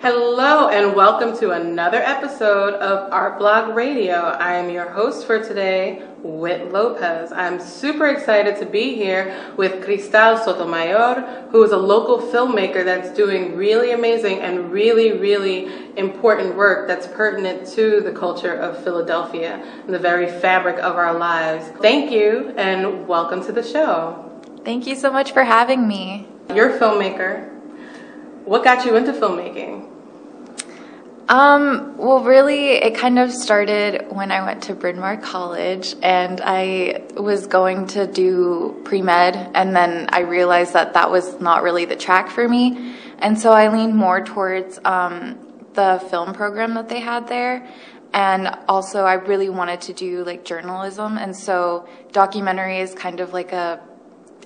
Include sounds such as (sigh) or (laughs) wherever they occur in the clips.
Hello and welcome to another episode of Art Blog Radio. I am your host for today, Whit Lopez. I'm super excited to be here with Cristal Sotomayor, who is a local filmmaker that's doing really amazing and really, really important work that's pertinent to the culture of Philadelphia and the very fabric of our lives. Thank you and welcome to the show. Thank you so much for having me. You're a filmmaker. What got you into filmmaking? Um, well, really, it kind of started when I went to Bryn Mawr College and I was going to do pre med, and then I realized that that was not really the track for me. And so I leaned more towards um, the film program that they had there. And also, I really wanted to do like journalism, and so documentary is kind of like a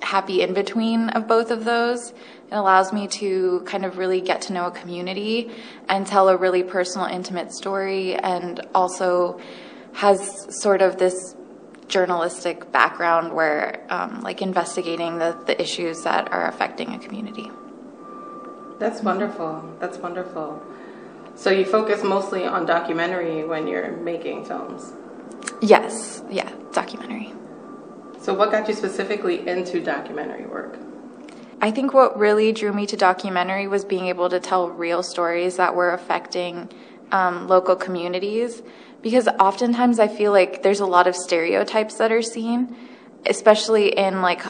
happy in between of both of those. It allows me to kind of really get to know a community and tell a really personal, intimate story, and also has sort of this journalistic background where, um, like, investigating the, the issues that are affecting a community. That's wonderful. That's wonderful. So you focus mostly on documentary when you're making films? Yes, yeah, documentary. So, what got you specifically into documentary work? I think what really drew me to documentary was being able to tell real stories that were affecting um, local communities. Because oftentimes I feel like there's a lot of stereotypes that are seen, especially in like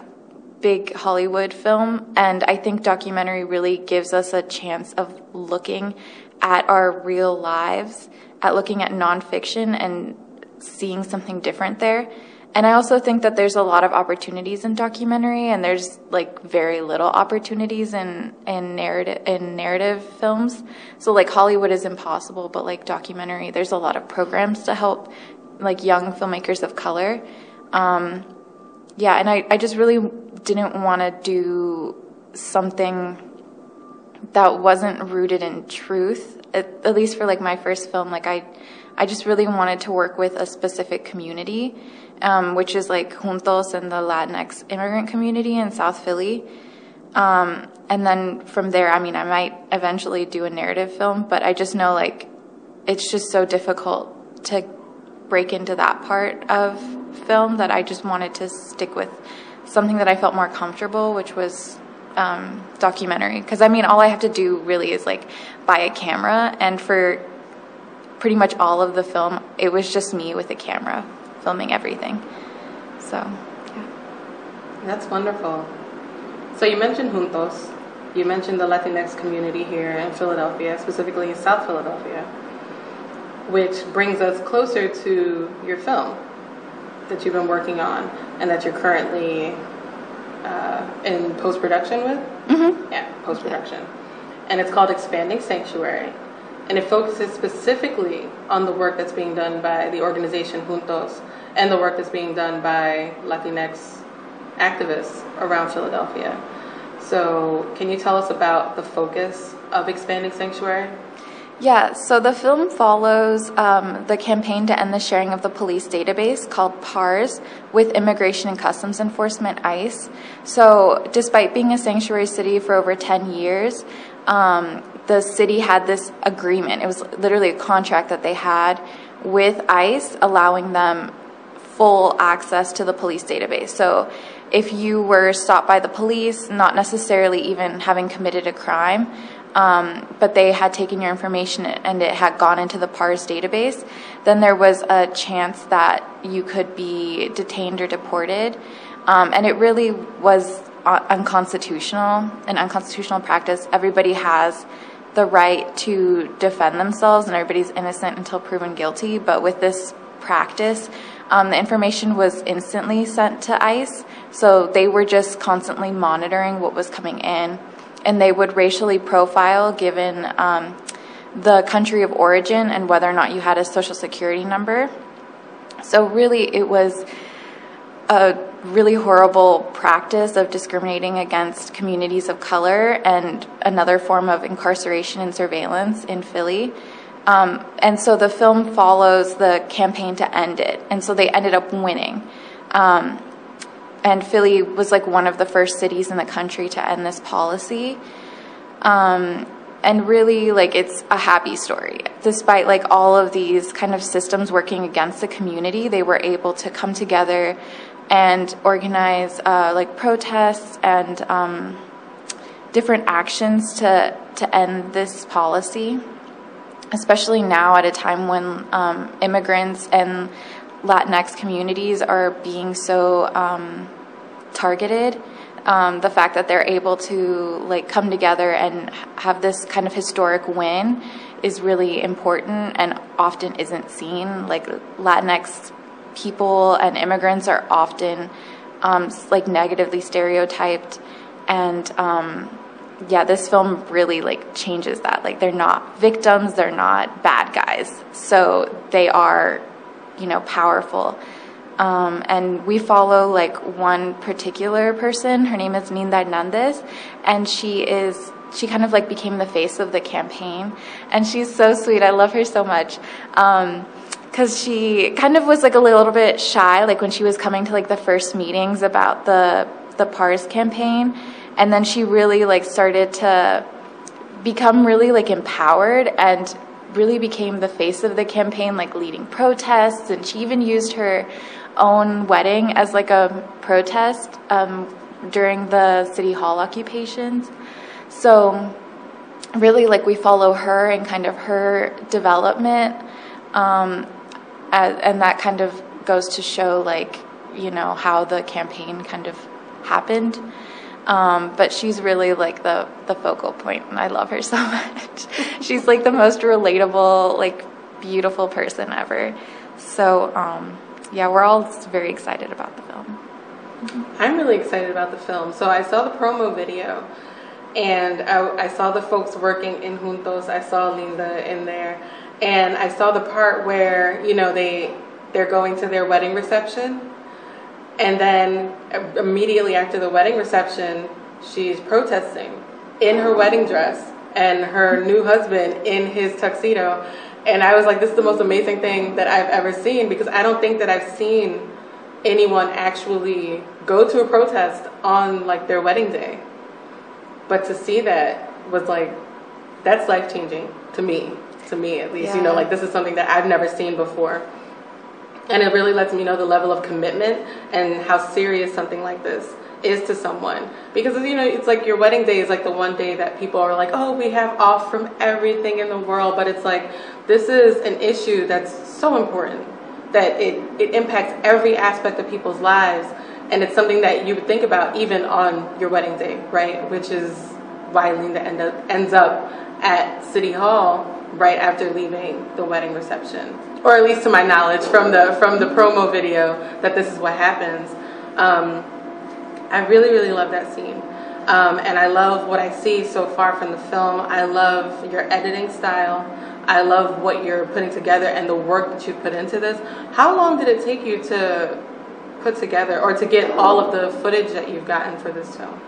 big Hollywood film. And I think documentary really gives us a chance of looking at our real lives, at looking at nonfiction and seeing something different there. And I also think that there's a lot of opportunities in documentary, and there's like very little opportunities in in narrative in narrative films. So like Hollywood is impossible, but like documentary, there's a lot of programs to help like young filmmakers of color. Um, yeah, and I I just really didn't want to do something that wasn't rooted in truth. At, at least for like my first film, like I I just really wanted to work with a specific community um, which is like Juntos and the Latinx immigrant community in South Philly. Um, and then from there, I mean, I might eventually do a narrative film, but I just know like it's just so difficult to break into that part of film that I just wanted to stick with something that I felt more comfortable, which was um, documentary. Because I mean, all I have to do really is like buy a camera, and for pretty much all of the film, it was just me with a camera filming everything. So, yeah. That's wonderful. So you mentioned Juntos. You mentioned the Latinx community here in Philadelphia, specifically in South Philadelphia, which brings us closer to your film that you've been working on and that you're currently uh, in post production with. Mm-hmm. Yeah, post production. Yeah. And it's called Expanding Sanctuary and it focuses specifically on the work that's being done by the organization Juntos and the work that's being done by Latinx activists around Philadelphia. So, can you tell us about the focus of Expanding Sanctuary? Yeah, so the film follows um, the campaign to end the sharing of the police database called PARS with Immigration and Customs Enforcement, ICE. So, despite being a sanctuary city for over 10 years, um, the city had this agreement. It was literally a contract that they had with ICE, allowing them full access to the police database. So if you were stopped by the police, not necessarily even having committed a crime, um, but they had taken your information and it had gone into the PARS database, then there was a chance that you could be detained or deported. Um, and it really was unconstitutional, an unconstitutional practice. Everybody has the right to defend themselves, and everybody's innocent until proven guilty. But with this practice, um, the information was instantly sent to ICE, so they were just constantly monitoring what was coming in, and they would racially profile given um, the country of origin and whether or not you had a social security number. So, really, it was a really horrible practice of discriminating against communities of color and another form of incarceration and surveillance in Philly. Um, and so the film follows the campaign to end it. And so they ended up winning. Um, and Philly was like one of the first cities in the country to end this policy. Um, and really, like, it's a happy story. Despite, like, all of these kind of systems working against the community, they were able to come together and organize, uh, like, protests and um, different actions to, to end this policy, especially now at a time when um, immigrants and Latinx communities are being so um, targeted. Um, the fact that they're able to like come together and have this kind of historic win is really important and often isn't seen. Like Latinx people and immigrants are often um, like negatively stereotyped, and um, yeah, this film really like changes that. Like they're not victims, they're not bad guys, so they are, you know, powerful. Um, and we follow like one particular person. Her name is Linda Hernandez, and she is she kind of like became the face of the campaign, and she's so sweet. I love her so much. Um, because she kind of was like a little bit shy, like when she was coming to like the first meetings about the the PARS campaign, and then she really like started to become really like empowered and really became the face of the campaign, like leading protests, and she even used her own wedding as like a protest um, during the city hall occupations. So really, like we follow her and kind of her development, um, and that kind of goes to show like you know how the campaign kind of happened. Um, but she's really like the the focal point, and I love her (laughs) so much. she's like the most relatable, like beautiful person ever. So um, yeah, we're all very excited about the film. I'm really excited about the film. So I saw the promo video, and I, I saw the folks working in Juntos. I saw Linda in there, and I saw the part where you know they they're going to their wedding reception, and then uh, immediately after the wedding reception, she's protesting in her wedding dress and her new husband in his tuxedo. And I was like, this is the most amazing thing that I've ever seen because I don't think that I've seen anyone actually go to a protest on like their wedding day. But to see that was like, that's life changing to me, to me at least. Yeah. You know, like this is something that I've never seen before. And it really lets me know the level of commitment and how serious something like this is to someone. Because, you know, it's like your wedding day is like the one day that people are like, oh, we have off from everything in the world. But it's like, this is an issue that's so important that it, it impacts every aspect of people's lives. And it's something that you would think about even on your wedding day, right? Which is why Linda end up, ends up at City Hall right after leaving the wedding reception, or at least to my knowledge from the from the promo video that this is what happens. Um, I really really love that scene, um, and I love what I see so far from the film. I love your editing style. I love what you're putting together and the work that you've put into this. How long did it take you to put together or to get all of the footage that you've gotten for this film?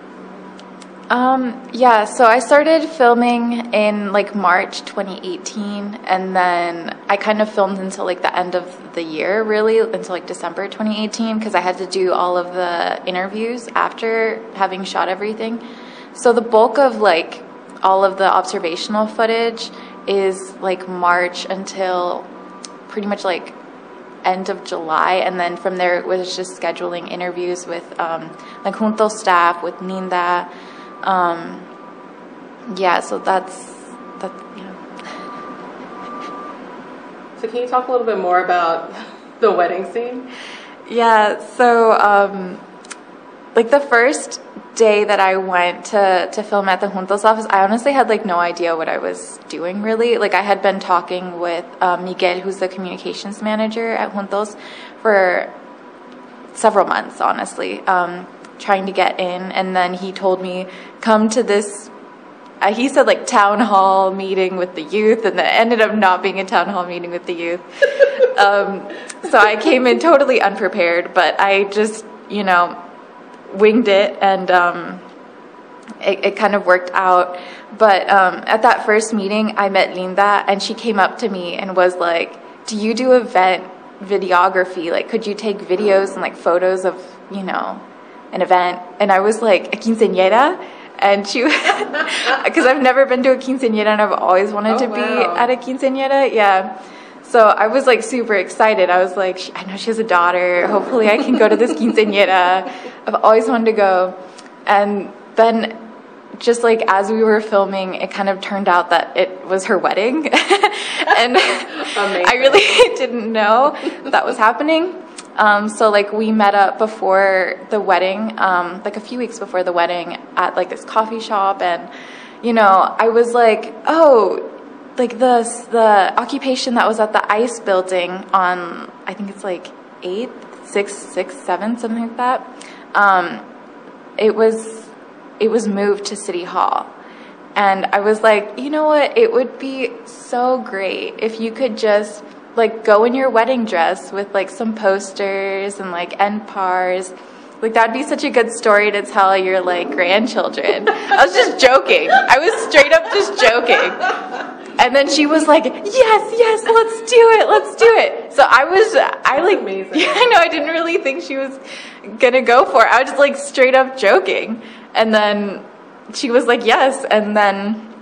Um, yeah, so I started filming in like March 2018, and then I kind of filmed until like the end of the year, really, until like December 2018, because I had to do all of the interviews after having shot everything. So the bulk of like all of the observational footage is like March until pretty much like end of July, and then from there it was just scheduling interviews with um, like Juntos staff, with Linda. Um, yeah, so that's that. Yeah. So can you talk a little bit more about the wedding scene? Yeah, so um, like the first day that I went to to film at the Juntos office, I honestly had like no idea what I was doing really. Like I had been talking with um, Miguel, who's the communications manager at Juntos, for several months, honestly, um, trying to get in, and then he told me come to this. Uh, he said like town hall meeting with the youth, and that ended up not being a town hall meeting with the youth. (laughs) um, so I came in totally unprepared, but I just you know winged it and um, it, it, kind of worked out. But um, at that first meeting, I met Linda and she came up to me and was like, Do you do event videography? Like, could you take videos and like photos of, you know, an event? And I was like, A quinceañera? and she (laughs) because I've never been to a quinceañera and I've always wanted Oh, to be at a quinceañera. Yeah. So I was like super excited. I was like, "She- I know she has a daughter. Hopefully, I can go to this (laughs) quinceañera. I've always wanted to go. And then, just like as we were filming, it kind of turned out that it was her wedding, (laughs) and I really didn't know that was happening. Um, so like we met up before the wedding, um, like a few weeks before the wedding, at like this coffee shop, and you know, I was like, oh, like the the occupation that was at the ice building on I think it's like eighth, something like that. Um, it was it was moved to City Hall. And I was like, you know what? It would be so great if you could just like go in your wedding dress with like some posters and like end pars. Like that'd be such a good story to tell your like grandchildren. I was just joking. I was straight up just joking. And then she was like, "Yes, yes, let's do it. Let's do it." So I was I like amazing. Yeah, (laughs) I know I didn't really think she was going to go for it. I was just like straight up joking. And then she was like, "Yes." And then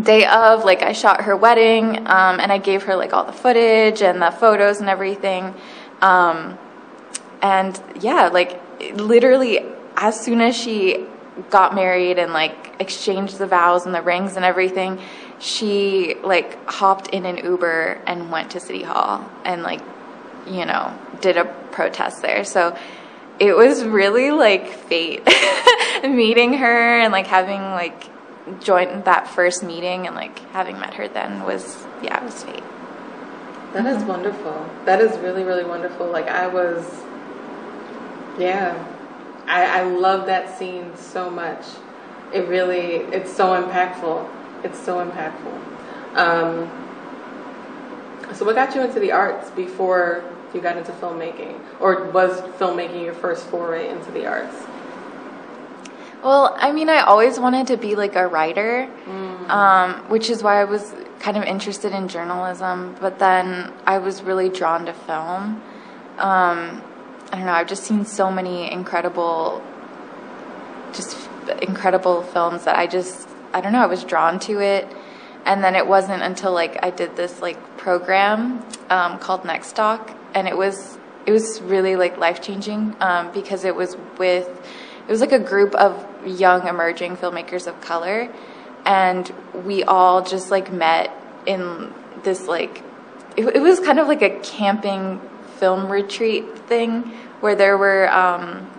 day of like i shot her wedding um, and i gave her like all the footage and the photos and everything. Um, and yeah like literally as soon as she got married and like exchanged the vows and the rings and everything she like hopped in an uber and went to city hall and like you know did a protest there. So it was really like fate (laughs) meeting her and like having like joined that first meeting and like having met her then was yeah it was fate That is wonderful. That is really, really wonderful. Like I was, yeah, I, I love that scene so much. It really, it's so impactful. It's so impactful. Um, so what got you into the arts before you got into filmmaking? Or was filmmaking your first foray into the arts? Well i mean i always wanted to be like a writer um, which is why i was kind of interested in journalism but then i was really drawn to film. Um, i don't know i've just seen so many incredible just incredible films that I just I don't know I was drawn to it. And then it wasn't until like I did this like program um, called Next Doc and it was it was really like life changing um, because it was with it was like a group of young emerging filmmakers of color and we all just like met in this like it, it was kind of like a camping film retreat thing where there were um,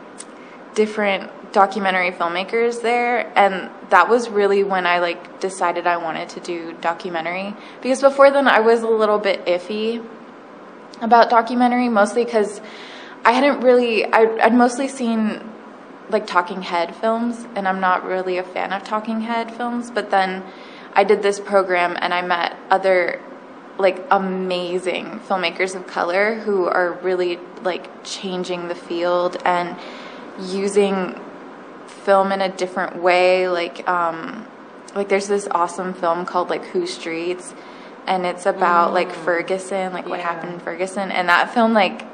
different documentary filmmakers there and that was really when I like decided I wanted to do documentary. Because before then I was a little bit iffy about documentary mostly cuz I hadn't really I I'd mostly seen like talking head films and I'm not really a fan of talking head films but then I did this program and I met other like amazing filmmakers of color who are really like changing the field and using film in a different way like um like there's this awesome film called like Whose Streets and it's about like Ferguson like what Yeah. happened in Ferguson and that film like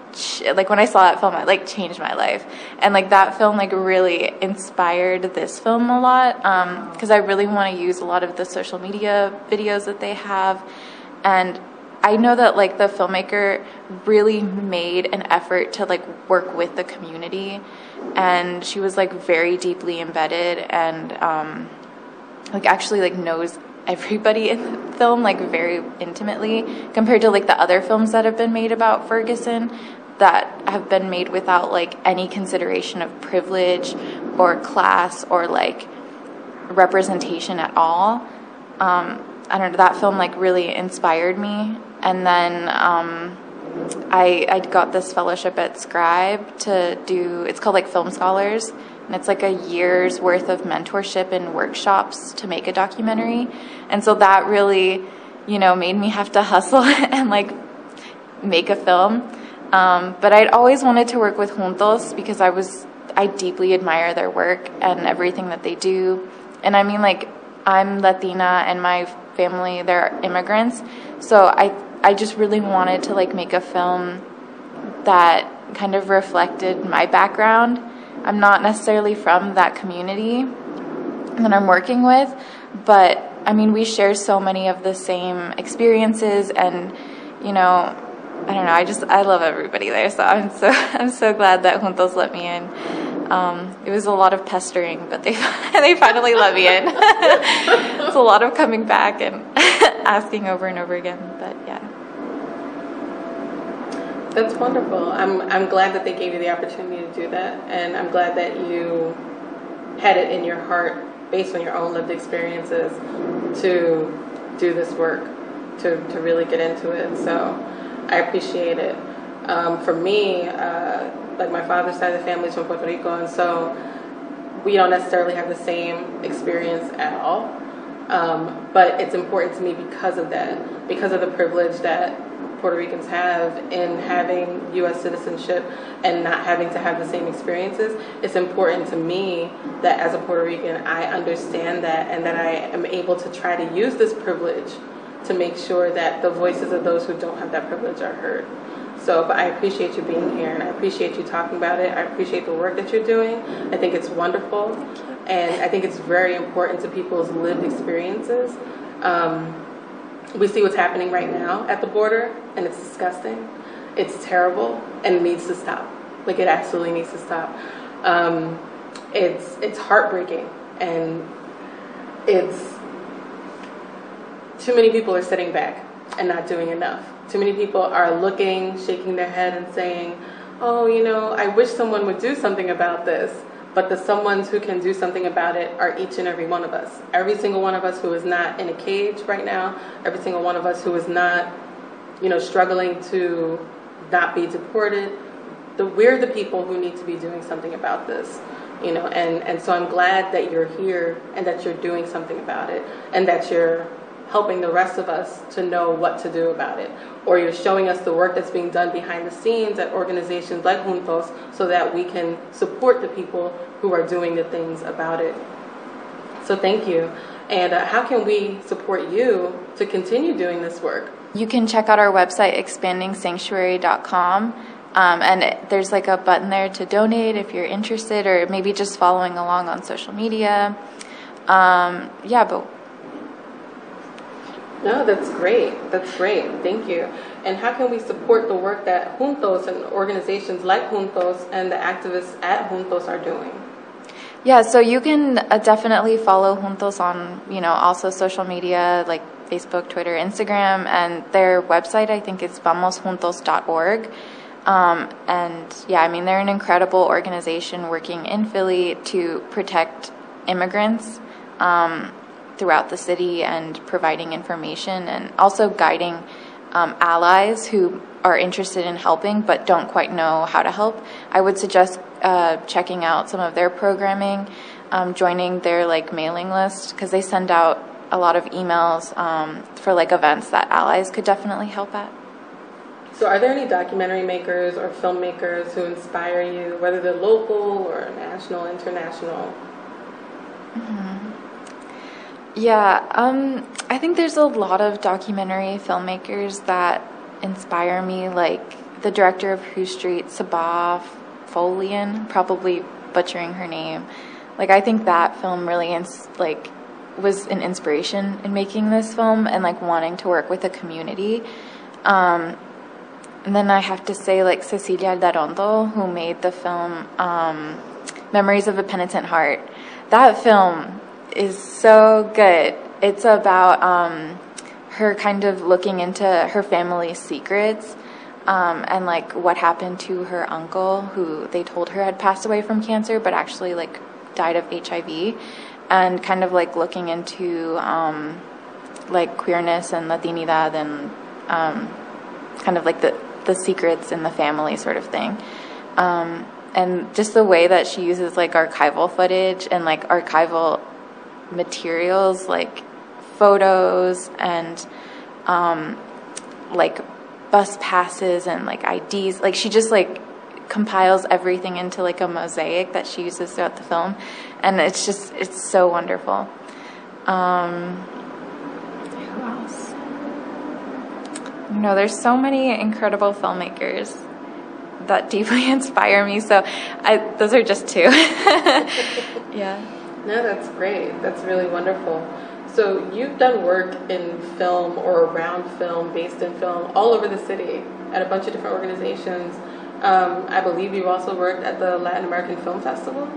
like when I saw that film it like changed my life. And like that film like really inspired this film a lot um because I really want to use a lot of the social media videos that they have. And I know that like the filmmaker really made an effort to like work with the community. And she was like very deeply embedded and um like actually like knows everybody in the film like very intimately compared to like the other films that have been made about Ferguson that have been made without like any consideration of privilege or class or like representation at all. Um, I don't know. That film like really inspired me, and then um, I I got this fellowship at Scribe to do. It's called like Film Scholars, and it's like a year's worth of mentorship and workshops to make a documentary, and so that really, you know, made me have to (laughs) hustle and like make a film. Um, but I'd always wanted to work with Juntos because I was I deeply admire their work and everything that they do. And I mean like I'm Latina and my family they're immigrants. So I I just really wanted to like make a film that kind of reflected my background. I'm not necessarily from that community. that I'm working with, but I mean, we share so many of the same experiences, and you know, I don't know. I just I love everybody there, so I'm so (laughs) I'm so glad that Juntos let me in. Um, it was a lot of pestering, but they (laughs) they finally let me in. (laughs) it's a lot of coming back and asking over and over again, but yeah. That's wonderful. I'm I'm glad that they gave you the opportunity to do that, and I'm glad that you had it in your heart, based on your own lived experiences, to do this work, to to really get into it. So I appreciate it. Um, for me, uh, like my father's side of the family is from Puerto Rico, and so we don't necessarily have the same experience at all. Um, but it's important to me because of that, because of the privilege that Puerto Ricans have in having U.S. citizenship and not having to have the same experiences. It's important to me that as a Puerto Rican, I understand that and that I am able to try to use this privilege to make sure that the voices of those who don't have that privilege are heard. So, I appreciate you being here and I appreciate you talking about it. I appreciate the work that you're doing. I think it's wonderful and I think it's very important to people's lived experiences. Um, we see what's happening right now at the border, and it's disgusting. It's terrible, and it needs to stop. Like it absolutely needs to stop. Um, it's it's heartbreaking, and it's too many people are sitting back and not doing enough. Too many people are looking, shaking their head, and saying, "Oh, you know, I wish someone would do something about this." but the someones who can do something about it are each and every one of us. Every single one of us who is not in a cage right now, every single one of us who is not, you know, struggling to not be deported. The, we're the people who need to be doing something about this, you know, and, and so I'm glad that you're here and that you're doing something about it and that you're helping the rest of us to know what to do about it. Or you're showing us the work that's being done behind the scenes at organizations like Juntos so that we can support the people who are doing the things about it. So thank you. And uh, how can we support you to continue doing this work? You can check out our website, expandingsanctuary.com. Um, and there's like a button there to donate if you're interested, or maybe just following along on social media. Um, yeah, but no, that's great. That's great. Thank you. And how can we support the work that Juntos and organizations like Juntos and the activists at Juntos are doing? Yeah, so you can uh, definitely follow Juntos on, you know, also social media like Facebook, Twitter, Instagram, and their website I think is vamosjuntos.org. Um, and yeah, I mean, they're an incredible organization working in Philly to protect immigrants. Um, throughout the city and providing information and also guiding um, allies who are interested in helping but don't quite know how to help. I would suggest uh, checking out some of their programming, um, joining their like mailing list because they send out a lot of emails um, for like events that allies could definitely help at. So, are there any documentary makers or filmmakers who inspire you, whether they're local or national, international? Mm-hmm. Yeah, um, I think there's a lot of documentary filmmakers that inspire me, like the director of Whose Streets, Sabaah Folayan, probably butchering her name. Like, I think that film really, ins- like, was an inspiration in making this film and like wanting to work with a community. Um, and then I have to say, like Cecilia Aldarondo, who made the film um, Memories of a Penitent Heart. That film is so good. It's about um, her kind of looking into her family's secrets um, and like what happened to her uncle, who they told her had passed away from cancer, but actually like died of HIV, and kind of like looking into um, like queerness and Latinidad and um, kind of like the the secrets in the family sort of thing. Um, and just the way that she uses like archival footage and like archival materials like photos and um, like bus passes and like IDs. Like she just like compiles everything into like a mosaic that she uses throughout the film, and it's just it's so wonderful. Um, who else? You know, there's so many incredible filmmakers that deeply (laughs) inspire me. So, I, those are just two. (laughs) yeah. No, that's great. That's really wonderful. So you've done work in film or around film, based in film, all over the city at a bunch of different organizations. Um, I believe you've also worked at the Latin American Film Festival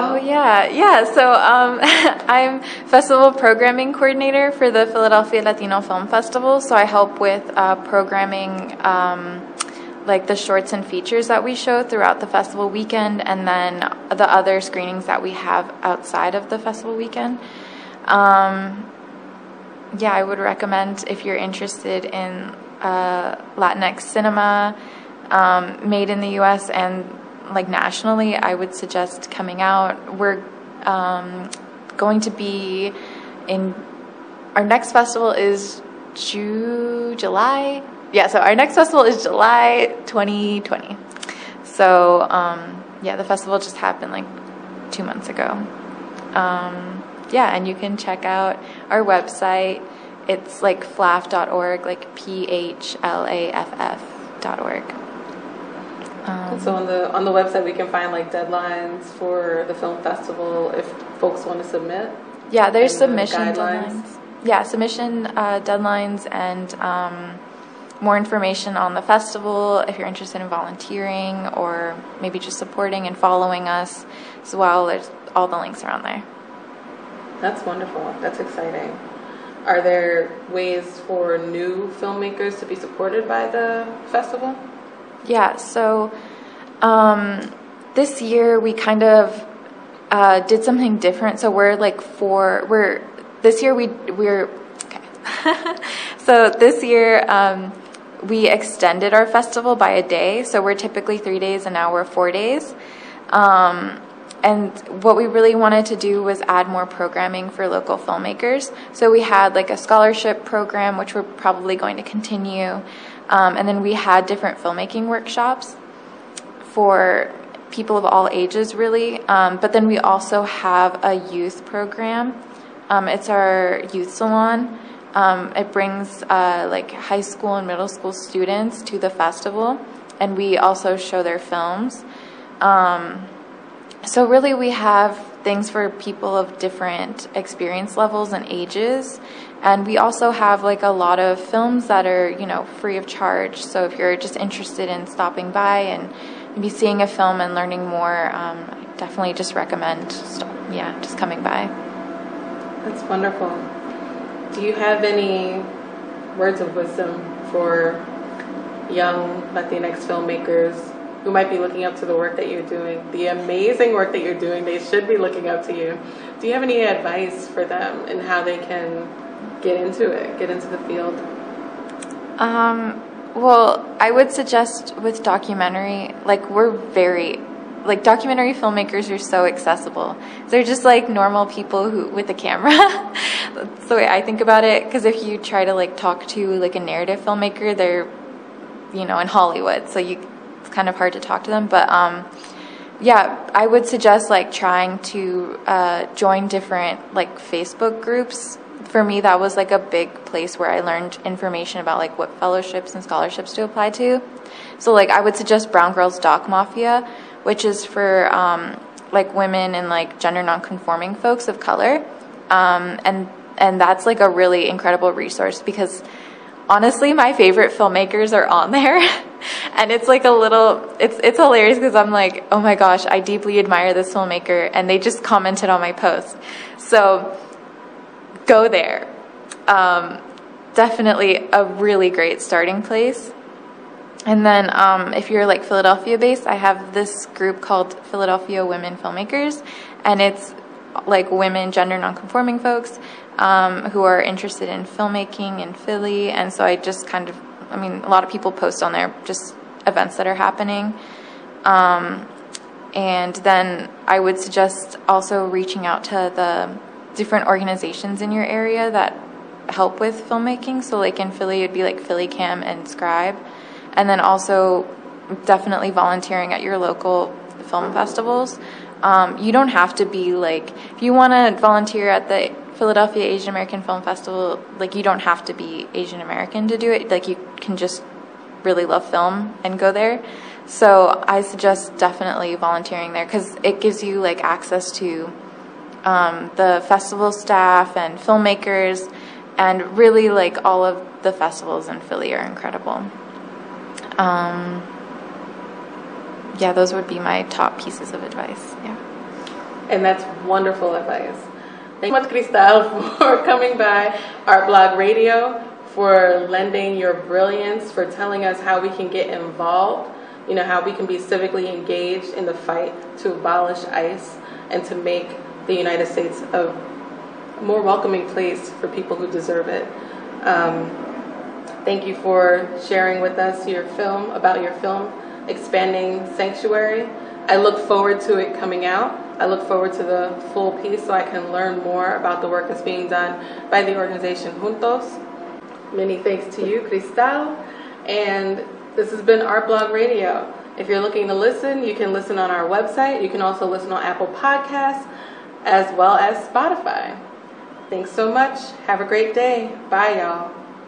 well. Oh yeah, yeah. So um, (laughs) I'm festival programming coordinator for the Philadelphia Latino Film Festival. So I help with uh, programming. Um, like the shorts and features that we show throughout the festival weekend, and then the other screenings that we have outside of the festival weekend. Um, yeah, I would recommend if you're interested in uh, Latinx cinema um, made in the U.S. and like nationally, I would suggest coming out. We're um, going to be in our next festival is June, July. Yeah, so our next festival is July 2020. So um, yeah, the festival just happened like two months ago. Um, yeah, and you can check out our website. It's like phlaff.org, like P H L A F F.org. Um, so on the on the website we can find like deadlines for the film festival if folks want to submit. Yeah, there's submission the deadlines. Yeah, submission uh, deadlines and um, more information on the festival if you're interested in volunteering or maybe just supporting and following us as well. There's all the links are on there. That's wonderful. That's exciting. Are there ways for new filmmakers to be supported by the festival? Yeah, so um, this year we kind of uh, did something different. So we're like for we're this year we we're okay. (laughs) so this year um, we extended our festival by a day. So we're typically three days, and now we're four days. Um, and what we really wanted to do was add more programming for local filmmakers. So we had like a scholarship program, which we're probably going to continue. Um, and then we had different filmmaking workshops for people of all ages, really. Um, but then we also have a youth program. Um, it's our youth salon. Um, it brings uh, like high school and middle school students to the festival, and we also show their films. Um, so, really, we have things for people of different experience levels and ages. And we also have like a lot of films that are, you know, free of charge. So, if you're just interested in stopping by and maybe seeing a film and learning more, um, I definitely just recommend, yeah, just coming by. That's wonderful. Do you have any words of wisdom for young Latinx filmmakers who might be looking up to the work that you're doing, the amazing work that you're doing. They should be looking up to you. Do you have any advice for them and how they can get into it, get into the field? Um, well, I would suggest with documentary, like we're very like documentary filmmakers are so accessible. They're just like normal people who with a camera. That's the way I think about it. Because if you try to like talk to like a narrative filmmaker, they're you know in Hollywood, so you it's kind of hard to talk to them. But um, yeah, I would suggest like trying to uh, join different like Facebook groups. For me, that was like a big place where I learned information about like what fellowships and scholarships to apply to. So like I would suggest Brown Girls Doc Mafia, which is for um, like women and like gender nonconforming folks of color, um, and and that's like a really incredible resource because honestly, my favorite filmmakers are on there. (laughs) and it's like a little, it's, it's hilarious because I'm like, oh my gosh, I deeply admire this filmmaker. And they just commented on my post. So go there. Um, definitely a really great starting place. And then um, if you're like Philadelphia based, I have this group called Philadelphia Women Filmmakers. And it's like women, gender nonconforming folks um, who are interested in filmmaking in Philly. And so I just kind of, I mean, a lot of people post on there just events that are happening. Um, and then I would suggest also reaching out to the different organizations in your area that help with filmmaking. So, like in Philly, it'd be like Philly Cam and Scribe. And then also definitely volunteering at your local film festivals. Um, you don't have to be like, if you want to volunteer at the Philadelphia Asian American Film Festival, like you don't have to be Asian American to do it. Like you can just really love film and go there. So I suggest definitely volunteering there because it gives you like access to um, the festival staff and filmmakers, and really like all of the festivals in Philly are incredible. Um, yeah, those would be my top pieces of advice. Yeah. And that's wonderful advice. Thank you much, Cristal, (laughs) for coming by Art Blog Radio, for lending your brilliance, for telling us how we can get involved, you know, how we can be civically engaged in the fight to abolish ICE and to make the United States a more welcoming place for people who deserve it. Um, thank you for sharing with us your film, about your film, Expanding Sanctuary. I look forward to it coming out. I look forward to the full piece so I can learn more about the work that's being done by the organization Juntos. Many thanks to you, Cristal. And this has been Art Blog Radio. If you're looking to listen, you can listen on our website. You can also listen on Apple Podcasts as well as Spotify. Thanks so much. Have a great day. Bye, y'all.